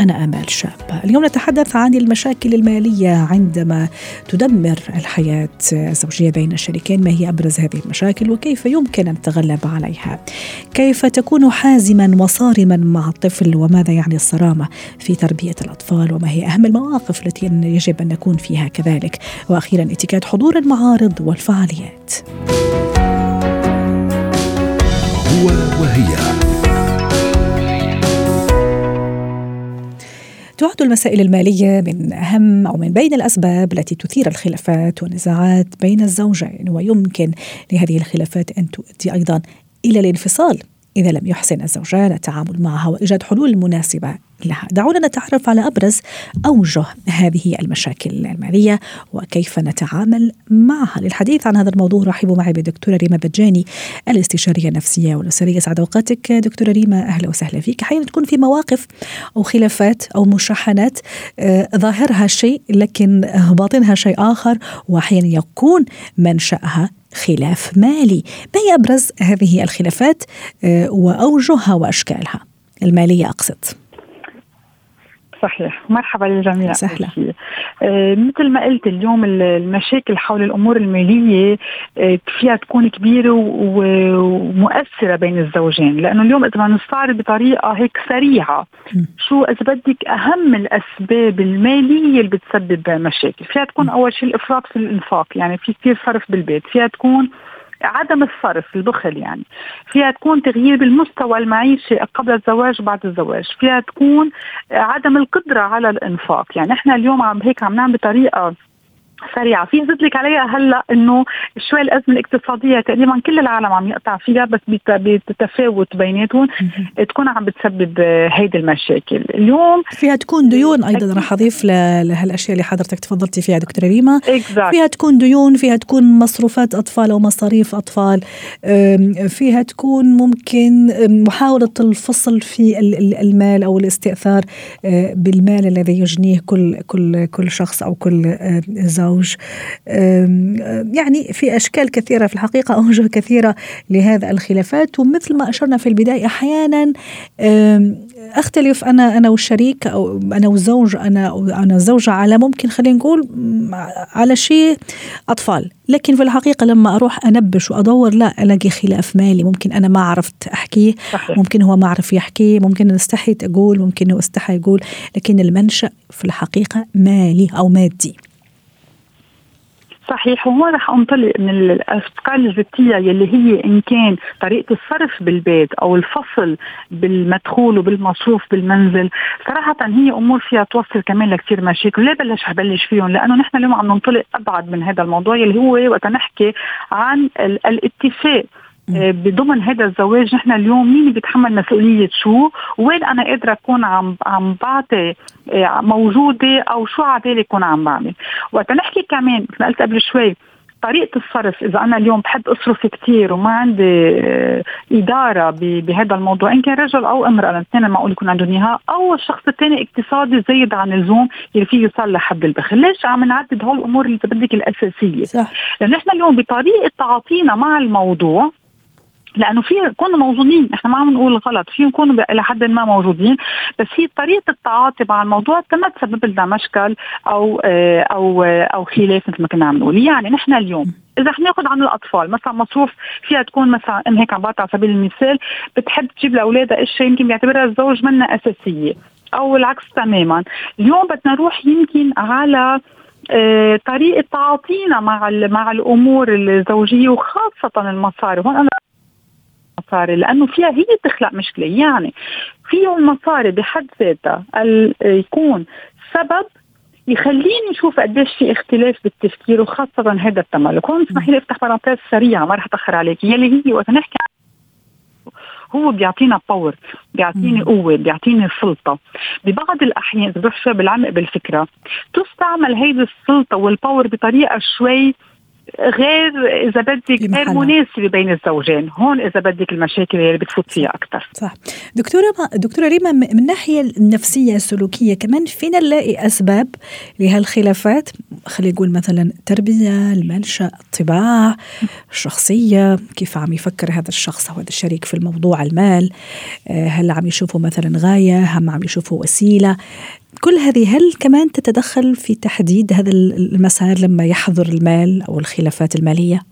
أنا آمال شاب. اليوم نتحدث عن المشاكل المالية عندما تدمر الحياة الزوجية بين الشريكين. ما هي أبرز هذه المشاكل وكيف يمكن أن نتغلب عليها؟ كيف تكون حازما وصارما مع الطفل؟ وماذا يعني الصرامة في تربية الأطفال؟ وما هي أهم المواقف التي يجب أن نكون فيها كذلك؟ وأخيرا اتكاد حضور المعارض والفعاليات. هو وهي تعد المسائل المالية من أهم أو من بين الأسباب التي تثير الخلافات والنزاعات بين الزوجين ويمكن لهذه الخلافات أن تؤدي أيضا إلى الانفصال. إذا لم يحسن الزوجان التعامل معها وإيجاد حلول مناسبة لها. دعونا نتعرف على أبرز أوجه هذه المشاكل المالية وكيف نتعامل معها. للحديث عن هذا الموضوع رحبوا معي بالدكتورة ريما بجاني الاستشارية النفسية والأسرية. سعد أوقاتك دكتورة ريما أهلا وسهلا فيك. أحيانا تكون في مواقف أو خلافات أو مشاحنات آه، ظاهرها شيء لكن باطنها شيء آخر وأحيانا يكون منشأها خلاف مالي. ما هي أبرز هذه الخلافات آه، وأوجهها وأشكالها. المالية أقصد. صحيح. مرحبا للجميع. سهلا آه مثل ما قلت اليوم المشاكل حول الأمور المالية آه فيها تكون كبيرة ومؤثرة بين الزوجين. لأنه اليوم إذا نستعرض بطريقة هيك سريعة شو إذا بدك أهم الأسباب المالية اللي بتسبب مشاكل؟ فيها تكون أول شيء الإفراط في الإنفاق. يعني في كثير صرف بالبيت. فيها تكون عدم الصرف البخل يعني. فيها تكون تغيير بالمستوى المعيشي قبل الزواج وبعد الزواج. فيها تكون عدم القدرة على الإنفاق. يعني إحنا اليوم عم هيك عم نعمل بطريقة سريعة. في زد لك عليها هلا إنه شوي الأزمة الاقتصادية تقريبا كل العالم عم يقطع فيها بس بتتفاوت بيناتهم. تكون عم بتسبب هيدي المشاكل. اليوم فيها تكون ديون أيضا. رح أضيف لهالأشياء اللي حضرتك تفضلتي فيها دكتورة ريما. فيها تكون ديون فيها تكون مصروفات أطفال أو مصاريف أطفال. فيها تكون ممكن محاولة الفصل في المال أو الاستئثار أه، بالمال الذي يجنيه كل كل كل شخص أو كل أه، زوج. الزوج. يعني في أشكال كثيرة في الحقيقة أوجه كثيرة لهذا الخلافات. ومثل ما أشرنا في البداية أحيانا أختلف أنا أنا والشريك أو أنا والزوج أنا أنا الزوجة على ممكن خلينا نقول على شيء أطفال. لكن في الحقيقة لما أروح أنبش وأدور لا ألاقي خلاف مالي. ممكن أنا ما عرفت أحكيه. صحيح. ممكن هو ما عرف يحكي. ممكن استحيت أقول ممكن هو استحى يقول. لكن المنشأ في الحقيقة مالي أو مادي. صحيح وهون رح أنطلق من الافكار الذاتية يلي هي إن كان طريقة الصرف بالبيت أو الفصل بالمدخول وبالمصروف بالمنزل. صراحة هي أمور فيها توصل كمان لكثير مشاكل ليه بلش أبلش فيهم؟ لأنه نحن اليوم عم ننطلق أبعد من هذا الموضوع يلي هو وقت نحكي عن الاتفاق. بضمن هذا الزواج نحن اليوم مين بيتحمل مسؤولية شو؟ وين أنا قادرة أكون عم عم بعطي آه، موجودة أو شو على بالي اكون عم بعمل؟ وقت نحكي كمان مثل قلت قبل شوي طريقة الصرف إذا أنا اليوم بحب أصرف كثير وما عندي آه، إدارة بهذا الموضوع إن كان رجل أو امرأة الاثنين معقول يكون عندهم إياها أو الشخص الثاني اقتصادي زايد عن اللزوم اللي فيه يوصل لحد البخل، ليش عم نعدد هول الأمور اللي بدك الأساسية؟ صح. لأن نحن اليوم بطريقة تعاطينا مع الموضوع لأنه في يكونوا موجودين إحنا ما عم نقول غلط في يكونوا إلى حد ما موجودين بس هي طريقة التعاطي مع الموضوع ما تسبب لنا مشكل أو آه، أو آه، أو خلاف مثل ما كنا عم نقول. يعني نحن اليوم إذا رح ناخذ عن الأطفال مثلا مصروف فيها تكون مثلا ام هيك عم بعطي على سبيل المثال بتحب تجيب لأولادها اشياء يمكن بيعتبرها الزوج منها أساسية أو العكس تماما. اليوم بدنا نروح يمكن على آه، طريقة تعاطينا مع مع الأمور الزوجية وخاصة المصاري. هون أنا المصاري لأنه فيها هي تخلق مشكلة. يعني فيه المصاري بحد ذاتها يكون سبب يخليني أشوف قديش في اختلاف بالتفكير وخاصة هذا التملك، هون اسمحي لي أفتح parenthèse سريعة ما رح أتأخر عليك. يلي هي وقت نحكي هو بيعطينا power بيعطيني قوة بيعطيني سلطة. ببعض الأحيان إذا بروح شوي بالعمق بالفكرة تستعمل هيدي السلطة وال power بطريقة شوي غير إذا بدك غير مناسبة بين الزوجين. هون إذا بدك المشاكل اللي بتفوت فيها أكثر صح. دكتورة ما دكتورة ريما من الناحيه النفسية السلوكية كمان فينا نلاقي أسباب لهالخلافات؟ خلينا نقول مثلا التربية المنشا الطباع الشخصية كيف عم يفكر هذا الشخص أو هذا الشريك في الموضوع المال آه، هل عم يشوفه مثلا غاية هم عم يشوفه وسيلة؟ كل هذه هل كمان تتدخل في تحديد هذا المسار لما يحضر المال أو الخلافات المالية؟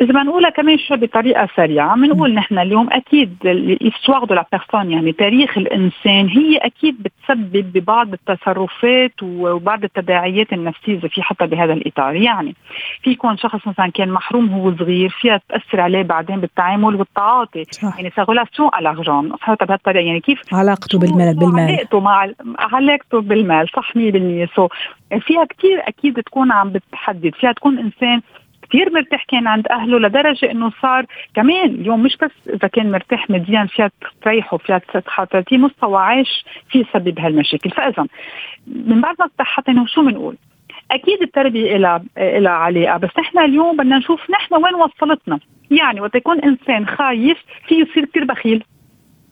إذا بنقولها كمان شوي بطريقة سريعة بنقول نحن اليوم أكيد l'histoire de la personne يعني تاريخ الإنسان هي أكيد بتسبب ببعض التصرفات وبعض التداعيات النفسية إذا في حتى بهذا الإطار. يعني في يكون شخص مثلا كان محروم هو صغير فيها تأثر عليه بعدين بالتعامل والتعاطي. صح. يعني sa relation à l'argent بهالطريقه يعني كيف؟ علاقته بالمال بالمال. علاقته مع علاقته بالمال؟ صح 100% so فيها كثير أكيد تكون عم بتحدد. فيها تكون إنسان كثير مرتاح كان عند أهله لدرجة إنه صار كمان اليوم مش بس إذا كان مرتاح ماديا فيها تريحه فيها تحطي مستوى عيش في سبب هالمشاكل. فاذا من بعد ما إنه شو بنقول أكيد التربية لها لها علاقة بس نحن اليوم بدنا نشوف نحن وين وصلتنا. يعني وقت يكون إنسان خايف في يصير كثير بخيل.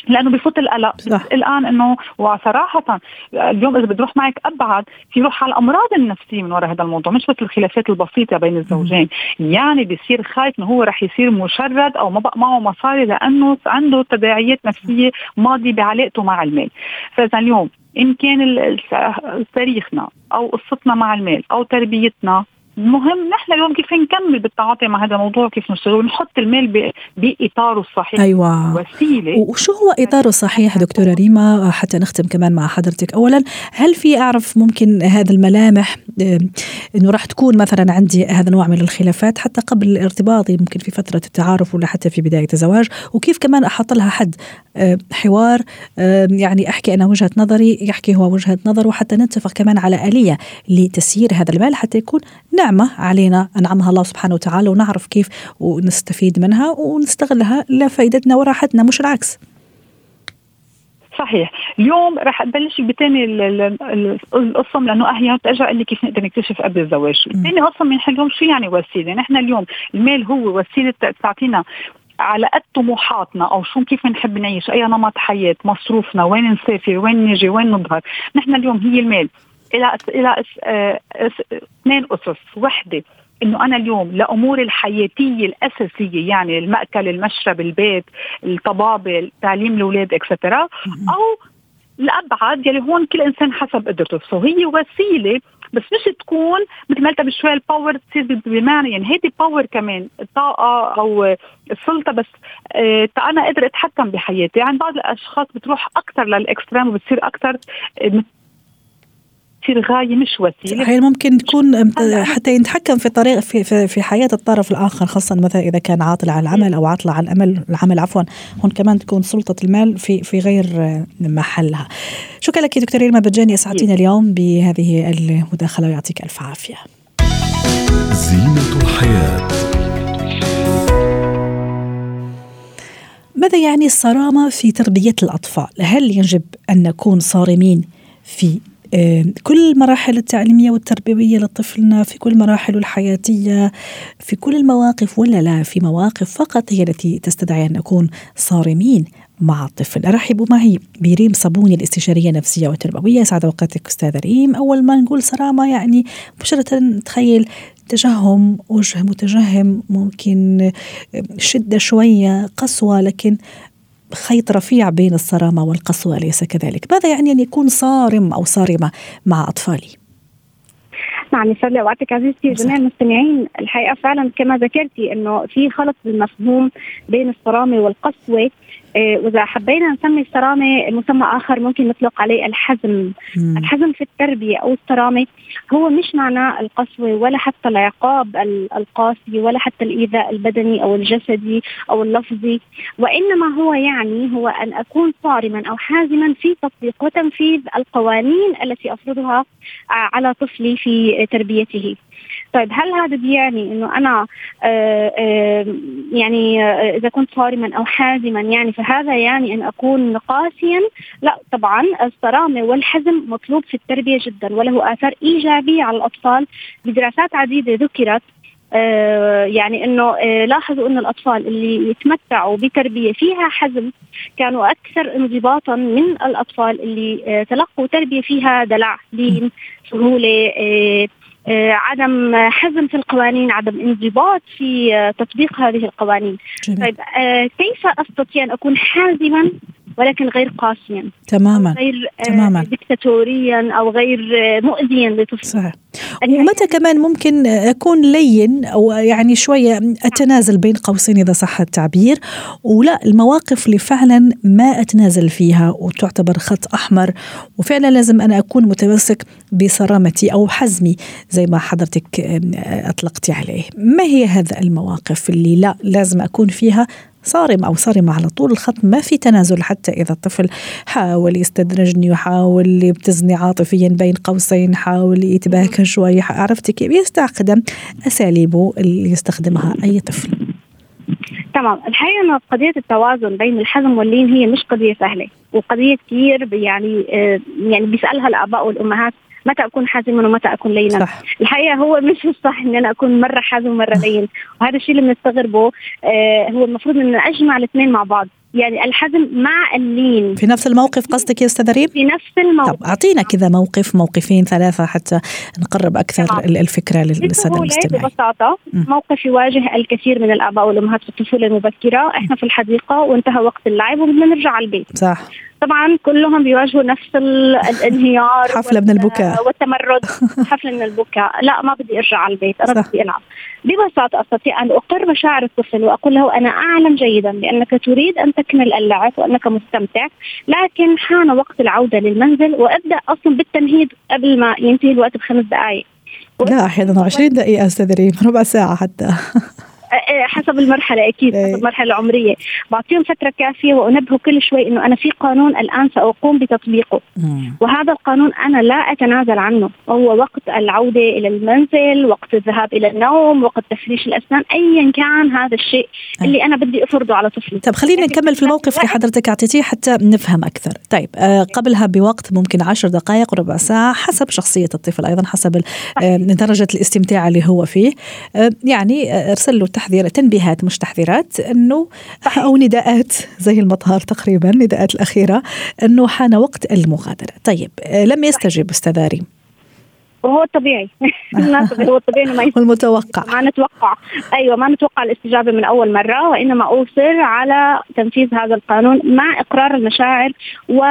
لأنه بفوت القلق. صح. الآن إنه وصراحة اليوم إذا بدي أروح معك أبعد في روح على الأمراض النفسية من وراء هذا الموضوع مش بس الخلافات البسيطة بين الزوجين. يعني بصير خايف إنه هو رح يصير مشرد أو ما بقى معه مصاري لأنه عنده تداعيات نفسية ماضي بعلاقته مع المال. فإذا اليوم إن كان تاريخنا أو قصتنا مع المال أو تربيتنا المهم نحن اليوم كيف نكمل بالتعاطي مع هذا الموضوع كيف نشتغل ونحط المال بإطاره الصحيح. أيوه. وسيلة. وشو هو إطاره الصحيح دكتورة ريما؟ حتى نختم كمان مع حضرتك. اولا هل في أعرف ممكن هذا الملامح إنه راح تكون مثلا عندي هذا النوع من الخلافات حتى قبل الارتباط ممكن في فترة التعارف ولا حتى في بداية الزواج؟ وكيف كمان أحط لها حد؟ حوار يعني أحكي أنا وجهة نظري يحكي هو وجهة نظره وحتى نتفق كمان على آلية لتسيير هذا المال حتى يكون نعمة علينا أنعمها الله سبحانه وتعالى ونعرف كيف ونستفيد منها ونستغلها لفائدتنا وراحتنا مش العكس. صحيح. اليوم رح أبلش بثاني القصة لأنه أحيانا بترجع قال لي كيف نقدر نكتشف قبل الزواج. ثاني قصه بنحلهم شو يعني وسيلة؟ نحن اليوم المال هو وسيلة تعطينا على قد طموحاتنا أو شو كيف نحب نعيش أي نمط حياة مصروفنا وين نسافر وين نجي وين نظهر. نحن اليوم هي المال. إلى إلى آه، اثنين أسس. وحدة إنه أنا اليوم لأموري الحياتية الأساسية يعني المأكل المشرب البيت الطبابة تعليم الأولاد extra أو الابعد يلي هون كل إنسان حسب قدرته. so هي وسيلة بس مش تكون مثل ما قلت بشوي ال power تصير بمعنى يعني هيدي power كمان الطاقه أو السلطه بس آه أنا قادر أتحكم بحياتي. يعني بعض الأشخاص بتروح أكثر لل extreme وبتصير أكثر آه، تصير غاية مش وسيلة. هي ممكن تكون حتى يتحكم في طريق في, في في حياة الطرف الآخر خاصة مثلا إذا كان عاطل على العمل أو عاطلة على الأمل العمل عفوا هون كمان تكون سلطة المال في في غير محلها. شكرا لك دكتور ريما بجاني أسعدتينا اليوم بهذه المداخلة ويعطيك ألف عافية. زينة الحياة. ماذا يعني الصرامة في تربية الأطفال؟ هل يجب أن نكون صارمين في كل المراحل التعليمية والتربوية لطفلنا في كل مراحله الحياتية في كل المواقف ولا لا في مواقف فقط هي التي تستدعي أن نكون صارمين مع الطفل. أرحب معي بريم صابوني الاستشارية النفسية والتربوية. سعد أوقاتك أستاذة ريم. أول ما نقول صرامة يعني مباشرة نتخيل تجهم وجه متجهم ممكن شدة شوية قسوة لكن خيط رفيع بين الصرامة والقسوة أليس كذلك؟ ماذا يعني أن يكون صارم أو صارمة مع أطفالي؟ نعم يسعد لي اوقاتك عزيزتي جميع المستمعين الحقيقة فعلا كما ذكرتي أنه في خلط بالمفهوم بين الصرامة والقسوة وإذا حبينا نسمي الصرامة مسمى آخر ممكن نطلق عليه الحزم. مم. الحزم في التربية أو الصرامة هو مش معناه القسوة ولا حتى العقاب القاسي ولا حتى الإيذاء البدني أو الجسدي أو اللفظي. وإنما هو يعني هو أن أكون صارما أو حازما في تطبيق وتنفيذ القوانين التي أفرضها على طفلي في تربيته. طيب هل هذا بيعني إنه أنا آه، آه، يعني آه، إذا كنت صارما أو حازما يعني فهذا يعني أن أكون قاسيا؟ لا طبعا الصرامة والحزم مطلوب في التربية جدا وله آثار إيجابية على الأطفال بدراسات عديدة ذكرت آه يعني إنه آه لاحظوا إنه الأطفال اللي يتمتعوا بتربية فيها حزم كانوا أكثر انضباطا من الأطفال اللي آه تلقوا تربية فيها دلع لين سهولة آه، عدم حزم في القوانين عدم انضباط في آه، تطبيق هذه القوانين جميل. طيب آه، كيف أستطيع أن أكون حازما ولكن غير قاسيا. تماما غير تماما. دكتاتوريا أو غير مؤذيا لطفل. صحيح. ومتى كمان ممكن أكون لين أو يعني شوية أتنازل بين قوسين إذا صح التعبير؟ ولا المواقف اللي فعلا ما أتنازل فيها وتعتبر خط أحمر وفعلا لازم أنا أكون متمسك بصرامتي أو حزمي زي ما حضرتك أطلقتي عليه. ما هي هذا المواقف اللي لا لازم أكون فيها صارم أو صارمة على طول. الخط ما في تنازل حتى إذا الطفل حاول يستدرجني وحاول يبتزني عاطفيا بين قوسين حاول يتباكى شوي عرفتي كيف؟ يستخدم أساليبه اللي يستخدمها أي طفل. تمام. الحقيقة انه قضية التوازن بين الحزم واللين هي مش قضية سهلة وقضية كثير يعني آه، يعني بيسألها الآباء والأمهات متى أكون حازما ومتى أكون لينا؟ صح. الحقيقة هو مش الصح إن أنا أكون مرة حازم ومرة لين وهذا الشيء اللي بنستغربه آه هو المفروض إن اجمع الاثنين مع بعض. يعني الحزم مع اللين. في نفس الموقف قصدك يا أستاذ ريم؟ في نفس الموقف. طب أعطينا كذا موقف موقفين ثلاثة حتى نقرب أكثر طبعا. الفكرة للسادة المستمعين. ببساطة موقف يواجه الكثير من الآباء والأمهات في الطفوله المبكرة. إحنا في الحديقة وانتهى وقت اللعب وبدنا نرجع على البيت. صح. طبعا كلهم بيواجهوا نفس الانهيار حفله من البكاء. والتمرد. حفله من البكاء. لا ما بدي ارجع على البيت أنا بدي ألعب. ببساطة أستطيع أن أقر مشاعر الطفل وأقول له أنا أعلم جيدا بأنك تريد أن تكمل اللعب وأنك مستمتع لكن حان وقت العودة للمنزل وابدأ أصلا بالتمهيد قبل ما ينتهي الوقت بخمس دقائق لا أحيانا 20 دقيقة أستاذ ريم ربع ساعة حتى. حسب المرحلة أكيد حسب إيه. المرحلة العمرية. بعطيهم فترة كافية وانبهه كل شوي إنه أنا في قانون الآن سأقوم بتطبيقه. وهذا القانون أنا لا أتنازل عنه. وهو وقت العودة إلى المنزل وقت الذهاب إلى النوم وقت تفريش الأسنان ايا كان هذا الشيء اللي أنا بدي أفرضه على طفلي. طيب خلينا نكمل في الموقف اللي حضرتك أعطيتيه حتى نفهم أكثر. طيب آه قبلها بوقت ممكن عشر دقائق ربع ساعة حسب شخصية الطفل أيضا حسب آه درجة الاستمتاع اللي هو فيه. آه يعني أرسل له تحذير تنبيهات مش تحذيرات انه أو نداءات زي المطهر تقريبا نداءات الأخيرة أنه حان وقت المغادرة. طيب لم يستجب أستاذ ريم. وهو الطبيعي هو الطبيعي إنه ما والمتوقع. ما نتوقع. أيوه ما نتوقع الاستجابة من أول مرة وإنما أوصر على تنفيذ هذا القانون مع إقرار المشاعر و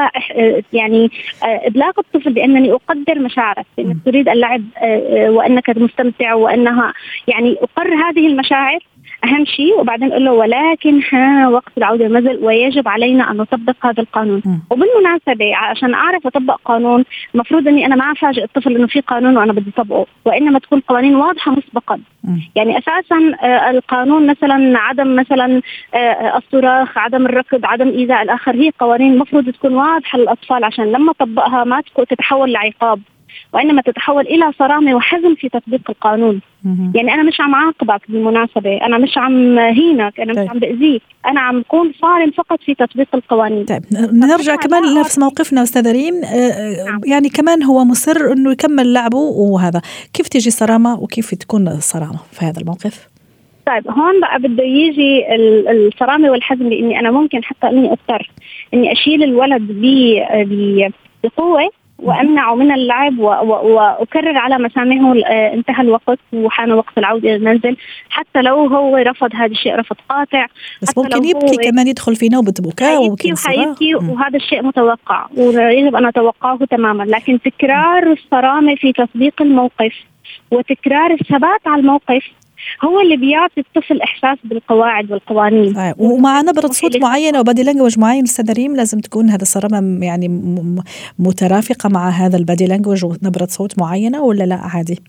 يعني ابلاغ الطفل بأنني أقدر مشاعرك بانك تريد اللعب آه، وأنك مستمتع وأنها يعني أقر هذه المشاعر أهم شيء وبعدين نقول له ولكن ها وقت العودة المنزل ويجب علينا أن نطبق هذا القانون م. وبالمناسبة عشان أعرف أطبق قانون المفروض إني أنا ما أفاجئ الطفل إنه في قانون وأنا بدي أطبقه وإنما تكون قوانين واضحة مسبقا م. يعني أساسا آه، القانون مثلا عدم مثلا آه، الصراخ عدم الركض عدم إيذاء الآخر هي قوانين المفروض تكون واضحة للأطفال عشان لما أطبقها ما تتحول لعقاب وإنما تتحول إلى صرامة وحزم في تطبيق القانون. يعني أنا مش عم عاقبك بالمناسبة أنا مش عم هينك أنا مش طيب. عم بأذيك أنا عم بكون صارم فقط في تطبيق القوانين. طيب نرجع كمان لنفس موقفنا أستاذ ريم. آه، آه، نعم. يعني كمان هو مصر إنه يكمل لعبه وهذا. كيف تجي الصرامة وكيف تكون الصرامة في هذا الموقف؟ طيب هون بقى بده يجي الصرامة والحزم بإني أنا ممكن حتى إني أضطر إني أشيل الولد بقوة. وأمنعه من اللعب وأكرر على مسامعه آه، انتهى الوقت وحان وقت العودة إلى المنزل. حتى لو هو رفض هذا الشيء رفض قاطع. بس ممكن يبكي كمان يدخل في نوبة بكاء وممكن وحيبكي وهذا الشيء متوقع ويجب أن أتوقعه تماما. لكن تكرار الصرامة في تطبيق الموقف وتكرار الثبات على الموقف هو اللي بيعطي الطفل إحساس بالقواعد والقوانين آه. ومع نبرة صوت معينة وبادي لانجوج معين أستاذ ريم لازم تكون هذا الصرامة يعني مترافقة مع هذا البادي لانجوج ونبرة صوت معينة ولا لا عادي؟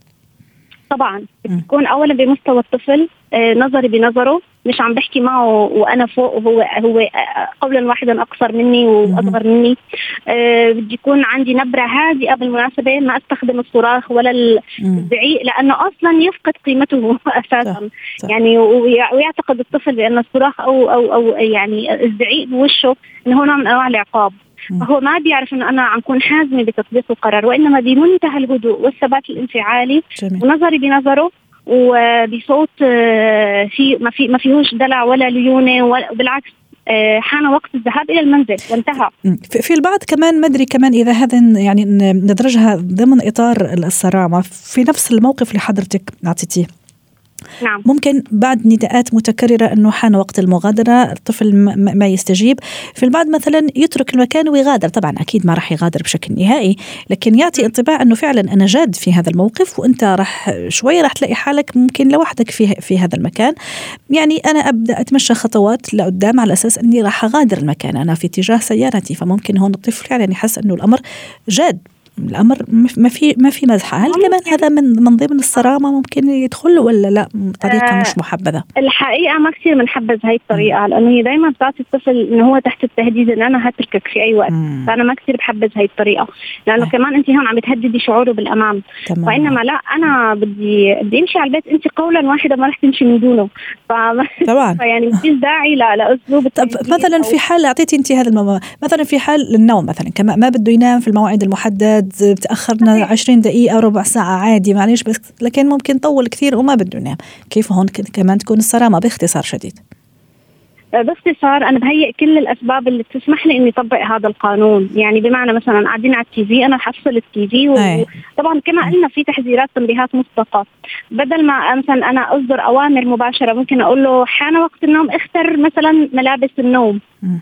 طبعا بتكون اولا بمستوى الطفل نظري بنظره مش عم بحكي معه وأنا فوق وهو هو آه، قولا واحدا أقصر مني وأصغر مني أه بدي يكون عندي نبرة هادئة بالمناسبة ما أستخدم الصراخ ولا الزعيق لأنه أصلا يفقد قيمته أساسا. صح. يعني ويعتقد الطفل بأن الصراخ أو أو أو يعني الزعيق بوشه إنه هو نوع من أنواع العقاب فهو ما بيعرف إنه أنا عم كون حازمة بتطبيق القرار وإنما بمنتهى الهدوء والثبات الانفعالي جميل. ونظري بنظره وبصوت آه، في ما في ما فيهوش دلع ولا ليونة وبالعكس آه، حان وقت الذهاب إلى المنزل وانتهى. في البعض كمان ما أدري كمان إذا هذا يعني ندرجها ضمن إطار الصرامه في نفس الموقف اللي حضرتك اعطيتيه نعم. ممكن بعد نداءات متكررة أنه حان وقت المغادرة الطفل ما يستجيب. في البعض مثلا يترك المكان ويغادر. طبعا أكيد ما راح يغادر بشكل نهائي لكن يعطي انطباع أنه فعلا أنا جاد في هذا الموقف وأنت راح شوية راح تلاقي حالك ممكن لوحدك في, في هذا المكان. يعني أنا أبدأ أتمشى خطوات لقدام على أساس أني راح أغادر المكان. أنا في اتجاه سيارتي فممكن هون الطفل فعلا يحس أنه الأمر جاد. الأمر ما في ما في مزحه هل كمان هذا من من ضمن الصرامة ممكن يدخل ولا لا؟ طريقة آه مش محبذة. الحقيقة ما كثير بنحبذ هاي الطريقة لأنه هي دائما بتعطي الطفل إنه هو تحت التهديد إن أنا هتركك في أي وقت. مم. فأنا ما كثير بحبذ هاي الطريقة لأنه آه. كمان انت هون عم بتهددي شعوره بالامان تمام. وإنما لا أنا بدي بدي أمشي على البيت انت قولا واحدا ما رح تمشي من دونه. ف... طبعا. فيعني ما فيش داعي لا لأسلوب طب مثلا في حال أعطيتي انت هذا المو... مثلا في حال النوم مثلا كمان ما بده ينام في الموعد المحدد تأخرنا 20 دقيقة ربع ساعة عادي معلش بس لكن ممكن نطول كثير وما بده ينام كيف هون كمان تكون الصرامه باختصار شديد. باختصار أنا بهيئ كل الأسباب اللي بتسمح لي إني اطبق هذا القانون. يعني بمعنى مثلا قاعدين على التي في أنا حفصل التي في وطبعا كما قلنا في تحذيرات تنبيهات مسبقه بدل ما مثلا أنا أصدر أوامر مباشرة ممكن أقول له حان وقت النوم اختر مثلا ملابس النوم.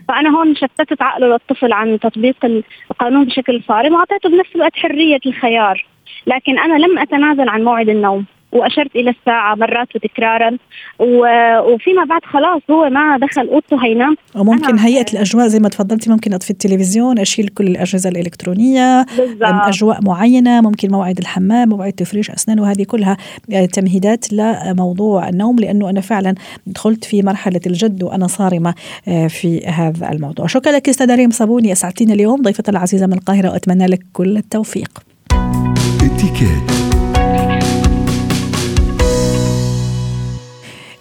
فأنا هون شتتت عقله للطفل عن تطبيق القانون بشكل صارم وأعطيته بنفس الوقت حرية الخيار. لكن أنا لم أتنازل عن موعد النوم. وأشرت إلى الساعة مرات وتكرارا وفيما بعد خلاص هو ما دخل أوضته هينام وممكن هيئة الأجواء زي ما تفضلتي ممكن اطفي التلفزيون أشيل كل الأجهزة الإلكترونية بالزبط. أجواء معينة ممكن موعد الحمام موعد تفريش أسنان وهذه كلها آه، تمهيدات لموضوع النوم لأنه أنا فعلا دخلت في مرحلة الجد وأنا صارمة آه، في هذا الموضوع. شكرا لك أستاذة ريم صابوني أسعدتينا اليوم. ضيفتنا العزيزة من القاهرة واتمنى لك كل التوفيق.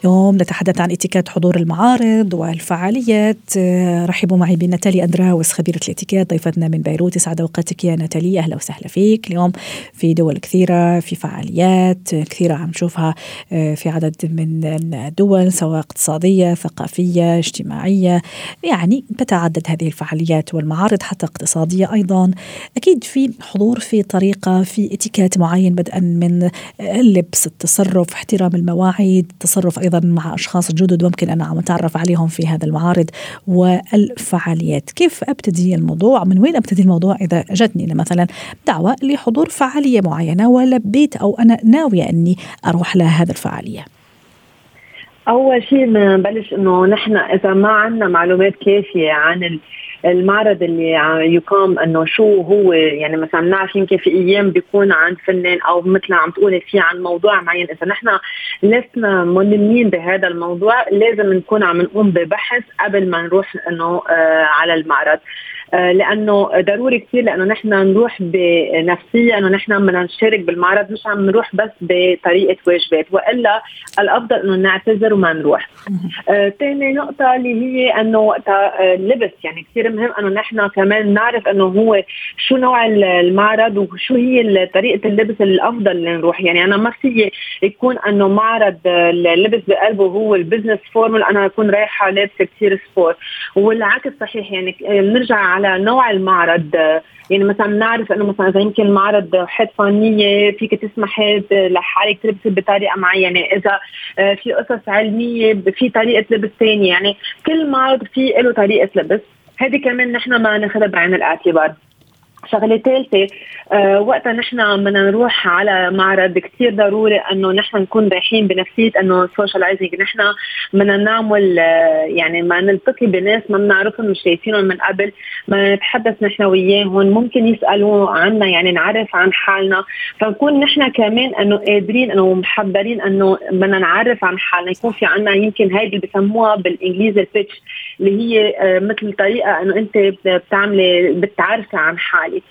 اليوم نتحدث عن اتيكيت حضور المعارض والفعاليات. آه، رحبوا معي بناتالي أندراوس خبيرة الاتيكيت ضيفتنا من بيروت. يسعد أوقاتك يا ناتالي. أهلا وسهلا فيك. اليوم في دول كثيرة في فعاليات كثيرة عم نشوفها آه، في عدد من الدول سواء اقتصادية ثقافية اجتماعية. يعني تتعدد هذه الفعاليات والمعارض حتى اقتصادية أيضا. أكيد في حضور في طريقة في اتيكيت معين بدءا من اللبس التصرف احترام المواعيد التصرف أيضا أيضا مع أشخاص جدد ممكن أنا عم أتعرف عليهم في هذا المعارض والفعاليات. كيف أبتدي الموضوع؟ من وين أبتدي الموضوع إذا جتني؟ مثلا دعوة لحضور فعالية معينة ولبيت أو أنا ناوية أني أروح لهذا الفعالية. أول شيء بنبلش إنه نحن إذا ما عندنا معلومات كافية عن المعرض اللي يقام إنه شو هو يعني مثلا بنعرف يمكن في أيام بيكون عند فنان أو مثل عم تقولي في عن موضوع معين. إذا نحن لسنا ملمين بهذا الموضوع لازم نكون عم نقوم ببحث قبل ما نروح إنه آه على المعرض. لأنه ضروري كثير لأنه نحن نروح بنفسيه إنه نحن بدنا نشارك بالمعرض مش عم نروح بس بطريقة واجبات وإلا الأفضل إنه نعتذر وما نروح. ثاني آه نقطة اللي هي إنه وقتها اللبس. آه، يعني كثير مهم إنه نحن كمان نعرف إنه هو شو نوع المعرض وشو هي طريقة اللبس الأفضل اللي نروح. يعني أنا ما في يكون إنه معرض اللبس بقلبه هو ال business formal أنا أكون رايحة لابسة كثير sport والعكس صحيح يعني نرجع على نوع المعرض. يعني مثلا بنعرف إنه مثلا إذا يمكن المعرض حد فنيه فيك تسمحي لحالك تلبسي بطريقة معينة، إذا آه، في قصص علمية في طريقة لبس ثانية. يعني كل معرض في له طريقة لبس، هذه كمان نحن ما ناخذها بعين الإعتبار. شغله ثالثة. آه وقتها نحن بدنا نروح على معرض كثير ضروري إنه نحن نكون رايحين بنفسية إنه socializing نحن بدنا نعمل آه يعني ما نلتقي بناس ما بنعرفهم مش شايفينهم من قبل ما نتحدث نحن وياهم ممكن يسألوا عنا يعني نعرف عن حالنا. فنكون نحن كمان إنه قادرين إنه محضرين إنه بدنا نعرف عن حالنا. يكون في عنا يمكن هيدي اللي بسموها بالإنجليزي ال pitch اللي هي آه مثل طريقة إنه أنت بتعملي بتعرفي عن حالك.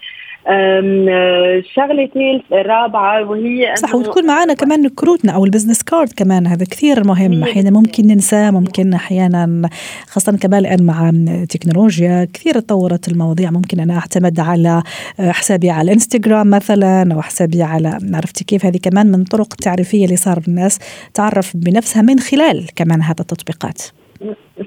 شغلة ثالث رابعة وهي صح وتكون معنا كمان كروتنا أو ال business card كمان هذا كثير مهم. أحيانا ممكن ننساه ممكن أحيانا خاصة كمان الآن مع التكنولوجيا كثير تطورت المواضيع. ممكن أنا أعتمد على حسابي على الانستغرام مثلا أو حسابي على عرفتي كيف؟ هذه كمان من طرق التعريفيه اللي صار الناس تعرف بنفسها من خلال كمان هذا التطبيقات.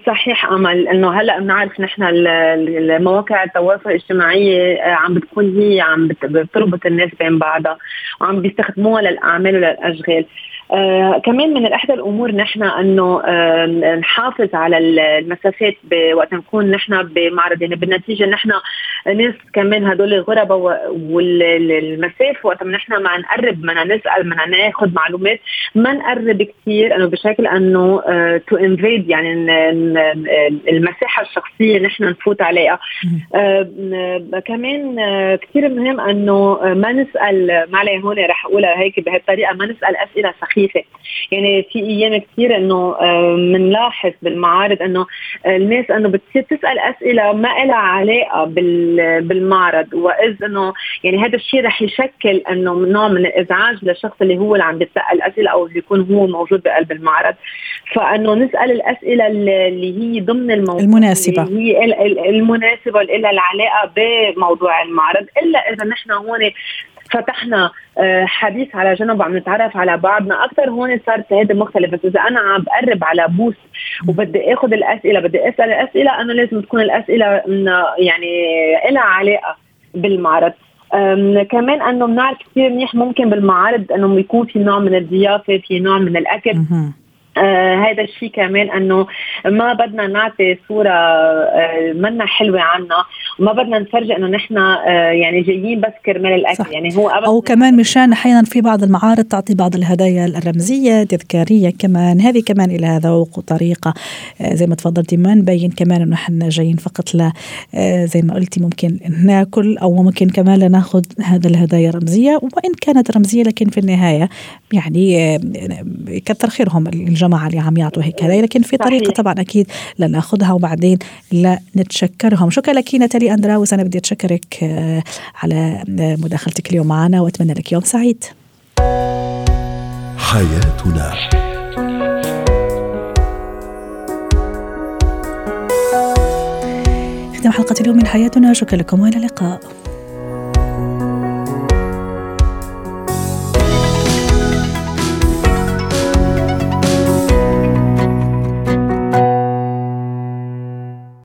صحيح أمل إنه هلأ بنعرف نحن المواقع التواصل الاجتماعيه آه، عم بتكون هي عم بتربط الناس بين بعضها وعم بيستخدموها للأعمال وللأشغال. آه كمان من إحدى الأمور نحن إنه آه نحافظ على المسافات وقت نكون نحن بمعرض. يعني بالنتيجة نحن ناس كمان هدول الغرباء والمسافه وقت ما نحن ما نقرب بدنا نسأل بدنا ناخذ معلومات ما نقرب كثير إنه بشكل إنه تو آه انفيد يعني المساحة الشخصية نحن نفوت عليها. آه كمان آه كثير مهم إنه ما نسأل ما علي هون رح أقولها هيك بهالطريقة ما نسأل أسئلة سخيفه يعني في أيام كثير إنه بنلاحظ بالمعارض إنه الناس إنه بتصير تسأل أسئلة ما لها علاقة بالمعرض. وإذ إنه يعني هذا الشيء رح يشكل إنه نوع من الإزعاج للشخص اللي هو اللي عم بيتسال أسئلة أو اللي يكون هو موجود بقلب المعرض. فإنه نسأل الأسئلة اللي هي ضمن الموضوع المناسبة. اللي هي المناسبة اللي لها العلاقة بموضوع المعرض. إلا إذا نحن هون فتحنا آه، حديث على جنب وعم نتعرف على بعضنا. أكثر هون صارت هذا مختلف بس إذا أنا عم بقرب على بوس وبدي آخذ الأسئلة بدي أسأل الاسئله أنا لازم تكون الأسئلة يعني لها علاقة بالمعرض. كمان إنه بنعرف كثير منيح ممكن بالمعارض إنه يكون في نوع من الضيافة في نوع من الأكل. هذا الشيء كمان إنه ما بدنا نعطي صورة آه منا حلوة عنا. وما بدنا نفرجي إنه نحن آه يعني جايين بس كرمال الأكل. صح. يعني هو أبدا أو كمان مشان أحيانا في بعض المعارض تعطي بعض الهدايا الرمزية تذكارية كمان. هذه كمان لها ذوق وطريقة. آه زي ما تفضلتي ما نبين كمان إنه إحنا جايين فقط لا آه زي ما قلتي ممكن ناكل أو ممكن كمان لناخذ هذا الهدايا الرمزية. وإن كانت رمزية لكن في النهاية يعني آه، كثر خيرهم الجماعة الجماعة اللي عم يعطوا هيك هذا لكن في طريقة طبعا أكيد لناخذها وبعدين لنتشكرهم. شكرا لك نتالي أندراوس. أنا بدي أتشكرك آه، على مداخلتك اليوم معنا وأتمنى لك يوم سعيد. حياتنا. ختم حلقة اليوم من حياتنا. شكرا لكم وإلى اللقاء.